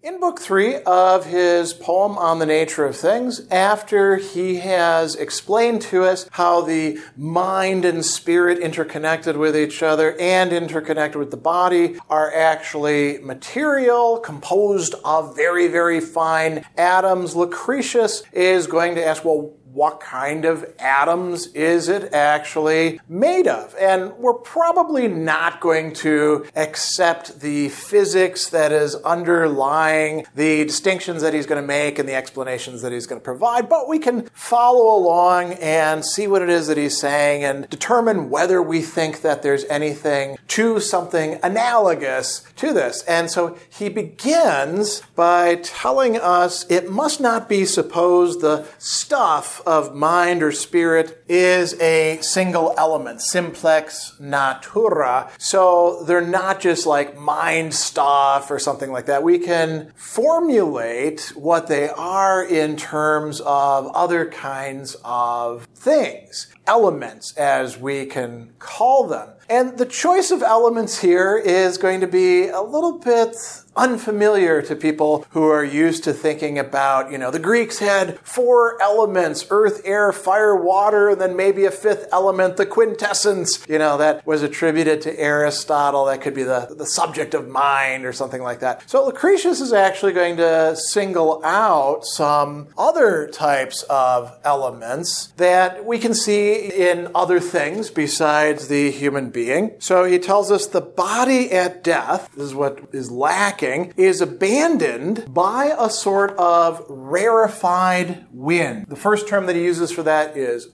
In book three of his poem on the nature of things, after he has explained to us how the mind and spirit interconnected with each other and interconnected with the body are actually material composed of very, very fine atoms, Lucretius is going to ask, well, what kind of atoms is it actually made of? And we're probably not going to accept the physics that is underlying the distinctions that he's going to make and the explanations that he's going to provide, but we can follow along and see what it is that he's saying and determine whether we think that there's anything to something analogous to this. And so he begins by telling us it must not be supposed the stuff of mind or spirit is a single element, simplex natura. So they're not just like mind stuff or something like that. We can formulate what they are in terms of other kinds of things, elements as we can call them. And the choice of elements here is going to be a little bit unfamiliar to people who are used to thinking about, you know, the Greeks had four elements, earth, air, fire, water, and then maybe a fifth element, the quintessence, you know, that was attributed to Aristotle. That could be the, the subject of mind or something like that. So Lucretius is actually going to single out some other types of elements that we can see in other things besides the human being. So he tells us the body at death, this is what is lacking is abandoned by a sort of rarefied wind. The first term that he uses for that is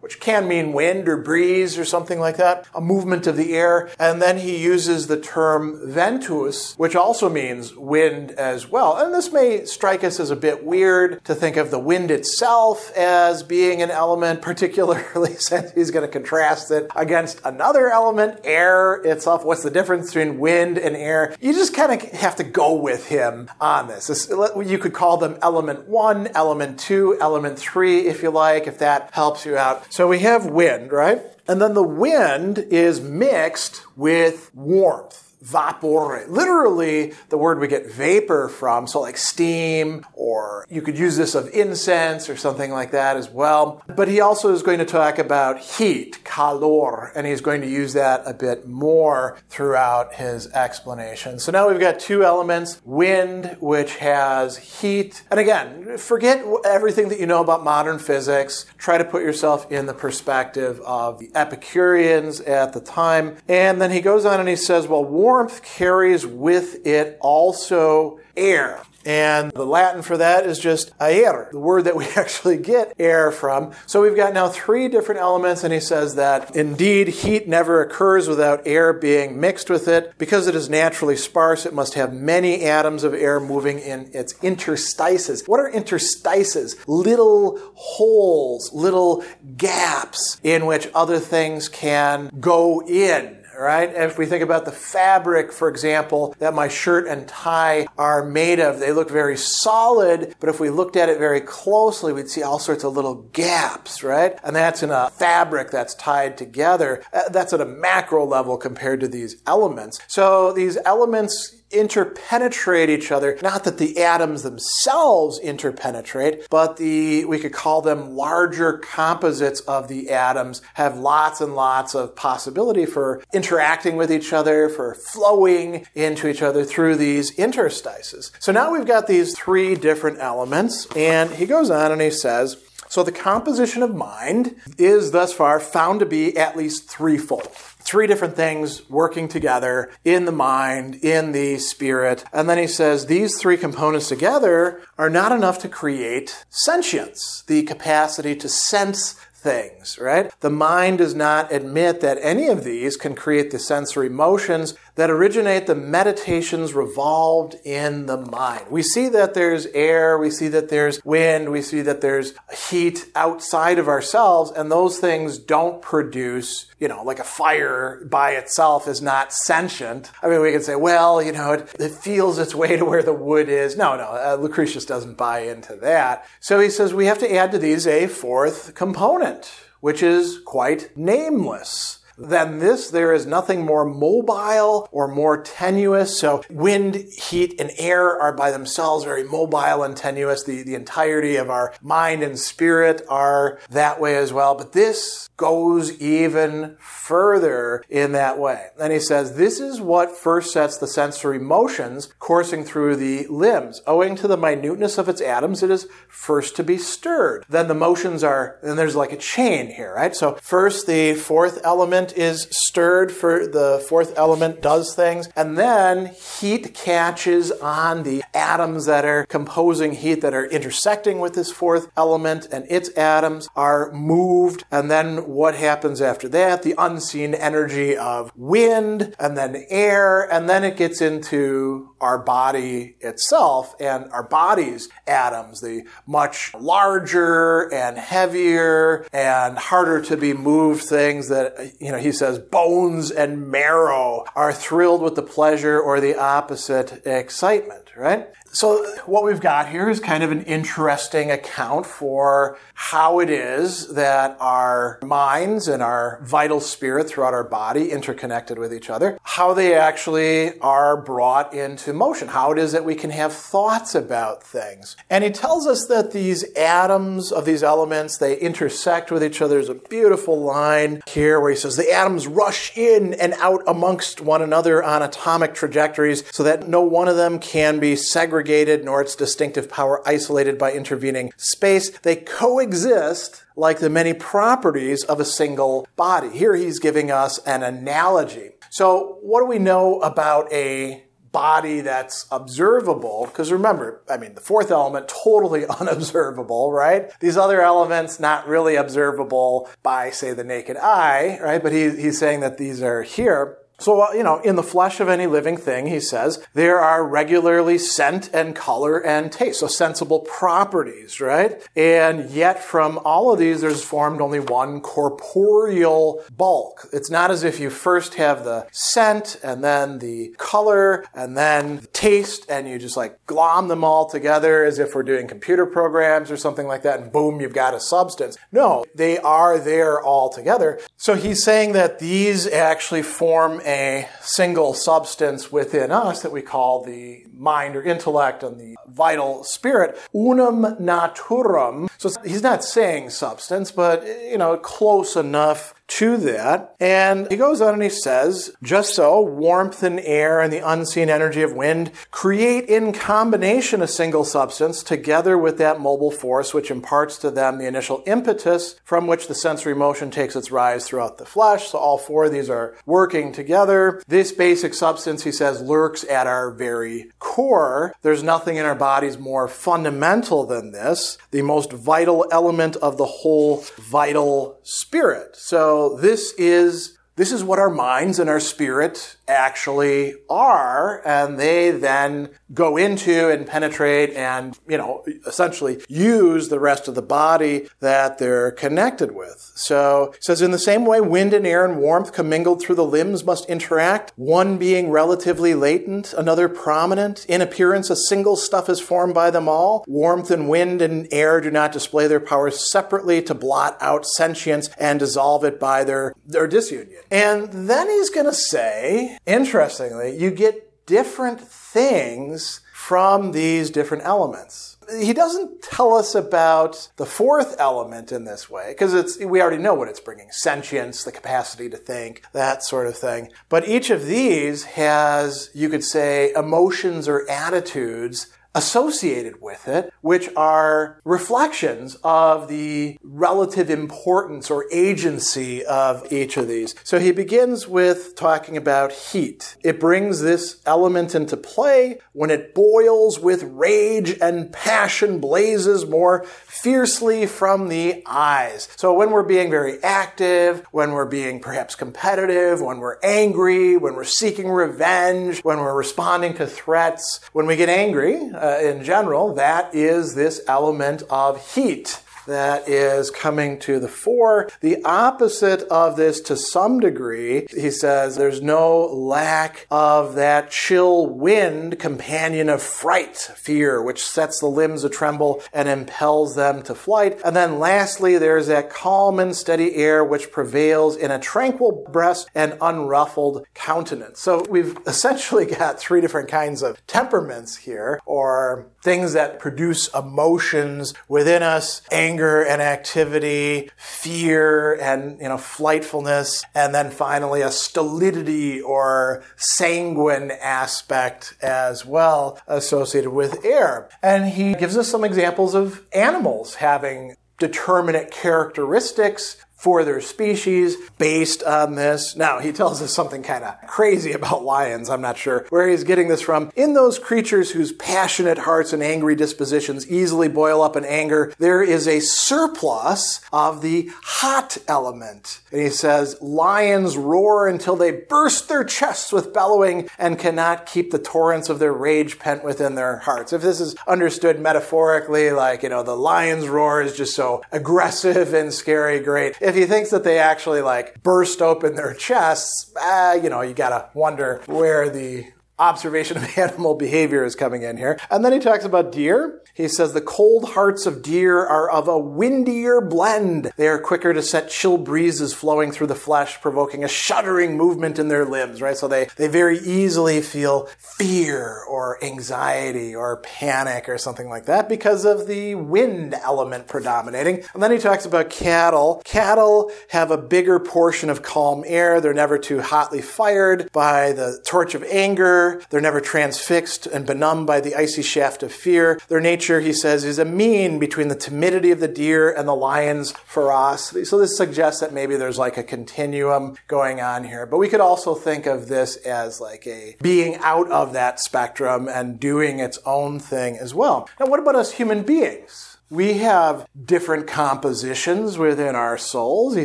which can mean wind or breeze or something like that, a movement of the air. And then he uses the term ventus, which also means wind as well. And this may strike us as a bit weird to think of the wind itself as being an element, particularly since he's going to contrast it against another element, air itself. What's the difference between wind and air? You just kind of have to go with him on this. You could call them element one, element two, element three, if you like, if that helps you out. So we have wind, right? And then the wind is mixed with warmth vapore. Literally, the word we get vapor from, so like steam, or you could use this of incense or something like that as well. But he also is going to talk about heat, calor, and he's going to use that a bit more throughout his explanation. So now we've got two elements wind, which has heat. And again, forget everything that you know about modern physics. Try to put yourself in the perspective of the Epicureans at the time. And then he goes on and he says, well, warmth carries with it also air. And the Latin for that is just aer, the word that we actually get air from. So we've got now three different elements, and he says that indeed heat never occurs without air being mixed with it. Because it is naturally sparse, it must have many atoms of air moving in its interstices. What are interstices? Little holes, little gaps in which other things can go in right? If we think about the fabric, for example, that my shirt and tie are made of, they look very solid, but if we looked at it very closely, we'd see all sorts of little gaps, right? And that's in a fabric that's tied together. Uh, that's at a macro level compared to these elements. So these elements interpenetrate each other. Not that the atoms themselves interpenetrate, but the, we could call them larger composites of the atoms have lots and lots of possibility for interacting with each other, for flowing into each other through these interstices. So now we've got these three different elements, and he goes on and he says, so the composition of mind is thus far found to be at least threefold three different things working together in the mind, in the spirit. And then he says these three components together are not enough to create sentience, the capacity to sense things, right? The mind does not admit that any of these can create the sensory motions that originate the meditations revolved in the mind. We see that there's air, we see that there's wind, we see that there's heat outside of ourselves, and those things don't produce, you know, like a fire by itself is not sentient. I mean, we could say, well, you know, it, it feels its way to where the wood is. No, no, uh, Lucretius doesn't buy into that. So he says we have to add to these a fourth component, which is quite nameless than this, there is nothing more mobile or more tenuous. So wind, heat, and air are by themselves very mobile and tenuous. The, the entirety of our mind and spirit are that way as well. But this goes even further in that way. And he says, this is what first sets the sensory motions coursing through the limbs. Owing to the minuteness of its atoms, it is first to be stirred. Then the motions are, and there's like a chain here, right? So first the fourth element is stirred for the fourth element does things, and then heat catches on the atoms that are composing heat that are intersecting with this fourth element, and its atoms are moved, and then what happens after that? The unseen energy of wind and then air, and then it gets into our body itself and our body's atoms, the much larger and heavier and harder to be moved things that, you know, he says bones and marrow are thrilled with the pleasure or the opposite excitement, right? So, what we've got here is kind of an interesting account for how it is that our minds and our vital spirit throughout our body interconnected with each other, how they actually are brought into motion, how it is that we can have thoughts about things. And he tells us that these atoms of these elements, they intersect with each other. There's a beautiful line here where he says the atoms rush in and out amongst one another on atomic trajectories so that no one of them can be segregated segregated nor its distinctive power isolated by intervening space. They coexist like the many properties of a single body. Here he's giving us an analogy. So, what do we know about a body that's observable? Because remember, I mean, the fourth element, totally unobservable, right? These other elements, not really observable by, say, the naked eye, right? But he, he's saying that these are here. So, uh, you know, in the flesh of any living thing, he says, there are regularly scent and color and taste. So sensible properties, right? And yet from all of these, there's formed only one corporeal bulk. It's not as if you first have the scent and then the color and then the taste and you just like glom them all together as if we're doing computer programs or something like that and boom, you've got a substance. No, they are there all together. So he's saying that these actually form a single substance within us that we call the mind or intellect and the vital spirit, unum naturam. So he's not saying substance, but, you know, close enough to that. And he goes on and he says, just so, warmth and air and the unseen energy of wind create in combination a single substance together with that mobile force which imparts to them the initial impetus from which the sensory motion takes its rise throughout the flesh. So all four of these are working together. This basic substance, he says, lurks at our very core. There's nothing in our bodies more fundamental than this, the most vital element of the whole vital spirit. So this is this is what our minds and our spirit actually are, and they then go into and penetrate and, you know, essentially use the rest of the body that they're connected with. So it says, in the same way, wind and air and warmth commingled through the limbs must interact, one being relatively latent, another prominent. In appearance, a single stuff is formed by them all. Warmth and wind and air do not display their powers separately to blot out sentience and dissolve it by their, their disunion. And then he's going to say, interestingly, you get different things from these different elements. He doesn't tell us about the fourth element in this way, because it's, we already know what it's bringing. Sentience, the capacity to think, that sort of thing. But each of these has, you could say, emotions or attitudes associated with it, which are reflections of the relative importance or agency of each of these. So he begins with talking about heat. It brings this element into play when it boils with rage and passion blazes more fiercely from the eyes. So when we're being very active, when we're being perhaps competitive, when we're angry, when we're seeking revenge, when we're responding to threats, when we get angry uh, Uh, in general, that is this element of heat that is coming to the fore. The opposite of this to some degree, he says there's no lack of that chill wind, companion of fright, fear, which sets the limbs a tremble and impels them to flight. And then lastly, there's that calm and steady air which prevails in a tranquil breast and unruffled countenance. So we've essentially got three different kinds of temperaments here, or things that produce emotions within us, anger, and activity, fear and, you know, flightfulness, and then finally a stolidity or sanguine aspect as well associated with air. And he gives us some examples of animals having determinate characteristics for their species based on this. Now, he tells us something kind of crazy about lions. I'm not sure where he's getting this from. In those creatures whose passionate hearts and angry dispositions easily boil up in anger, there is a surplus of the hot element. And he says, lions roar until they burst their chests with bellowing and cannot keep the torrents of their rage pent within their hearts. If this is understood metaphorically, like, you know, the lion's roar is just so aggressive and scary, great if he thinks that they actually like burst open their chests, uh, you know, you gotta wonder where the observation of animal behavior is coming in here. And then he talks about deer. He says the cold hearts of deer are of a windier blend. They are quicker to set chill breezes flowing through the flesh, provoking a shuddering movement in their limbs, right? So they, they very easily feel fear or anxiety or panic or something like that because of the wind element predominating. And then he talks about cattle. Cattle have a bigger portion of calm air. They're never too hotly fired by the torch of anger they're never transfixed and benumbed by the icy shaft of fear. Their nature, he says, is a mean between the timidity of the deer and the lion's ferocity. So this suggests that maybe there's like a continuum going on here. But we could also think of this as like a being out of that spectrum and doing its own thing as well. Now, what about us human beings? We have different compositions within our souls. He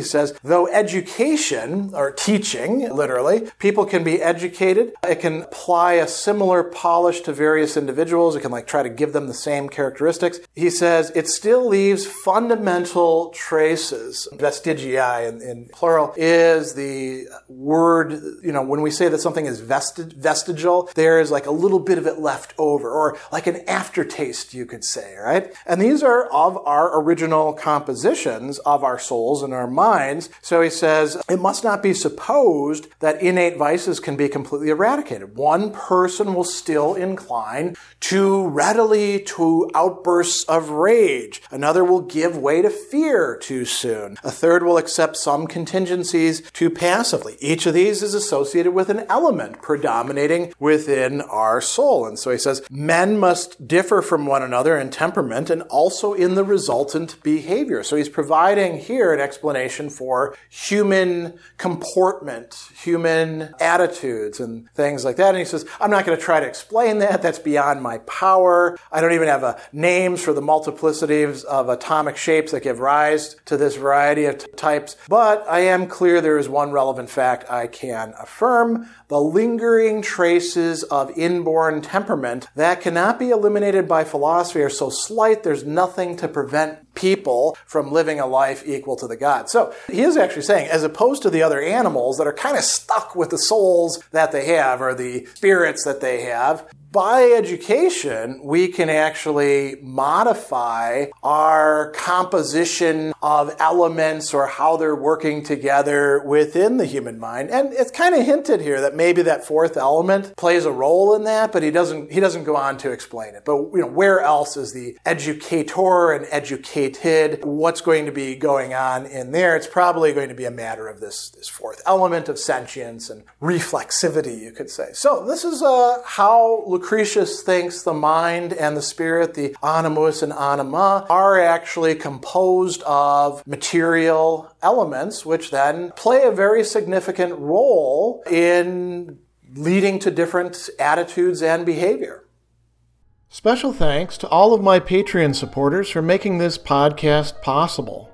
says, though education, or teaching, literally, people can be educated. It can apply a similar polish to various individuals. It can like try to give them the same characteristics. He says, it still leaves fundamental traces. Vestigii in, in plural is the word, you know, when we say that something is vestig- vestigial, there is like a little bit of it left over, or like an aftertaste, you could say, right? And these are of our original compositions of our souls and our minds. So he says, it must not be supposed that innate vices can be completely eradicated. One person will still incline too readily to outbursts of rage. Another will give way to fear too soon. A third will accept some contingencies too passively. Each of these is associated with an element predominating within our soul. And so he says, men must differ from one another in temperament and also also in the resultant behavior. So he's providing here an explanation for human comportment, human attitudes, and things like that. And he says, I'm not going to try to explain that. That's beyond my power. I don't even have names for the multiplicities of atomic shapes that give rise to this variety of types. But I am clear there is one relevant fact I can affirm. The lingering traces of inborn temperament that cannot be eliminated by philosophy are so slight there's nothing nothing to prevent people from living a life equal to the God. So he is actually saying, as opposed to the other animals that are kind of stuck with the souls that they have or the spirits that they have, by education, we can actually modify our composition of elements or how they're working together within the human mind. And it's kind of hinted here that maybe that fourth element plays a role in that, but he doesn't, he doesn't go on to explain it. But, you know, where else is the educator and educated what's going to be going on in there. It's probably going to be a matter of this, this fourth element of sentience and reflexivity, you could say. So this is uh, how Lucretius thinks the mind and the spirit, the animus and anima, are actually composed of material elements, which then play a very significant role in leading to different attitudes and behavior. Special thanks to all of my Patreon supporters for making this podcast possible.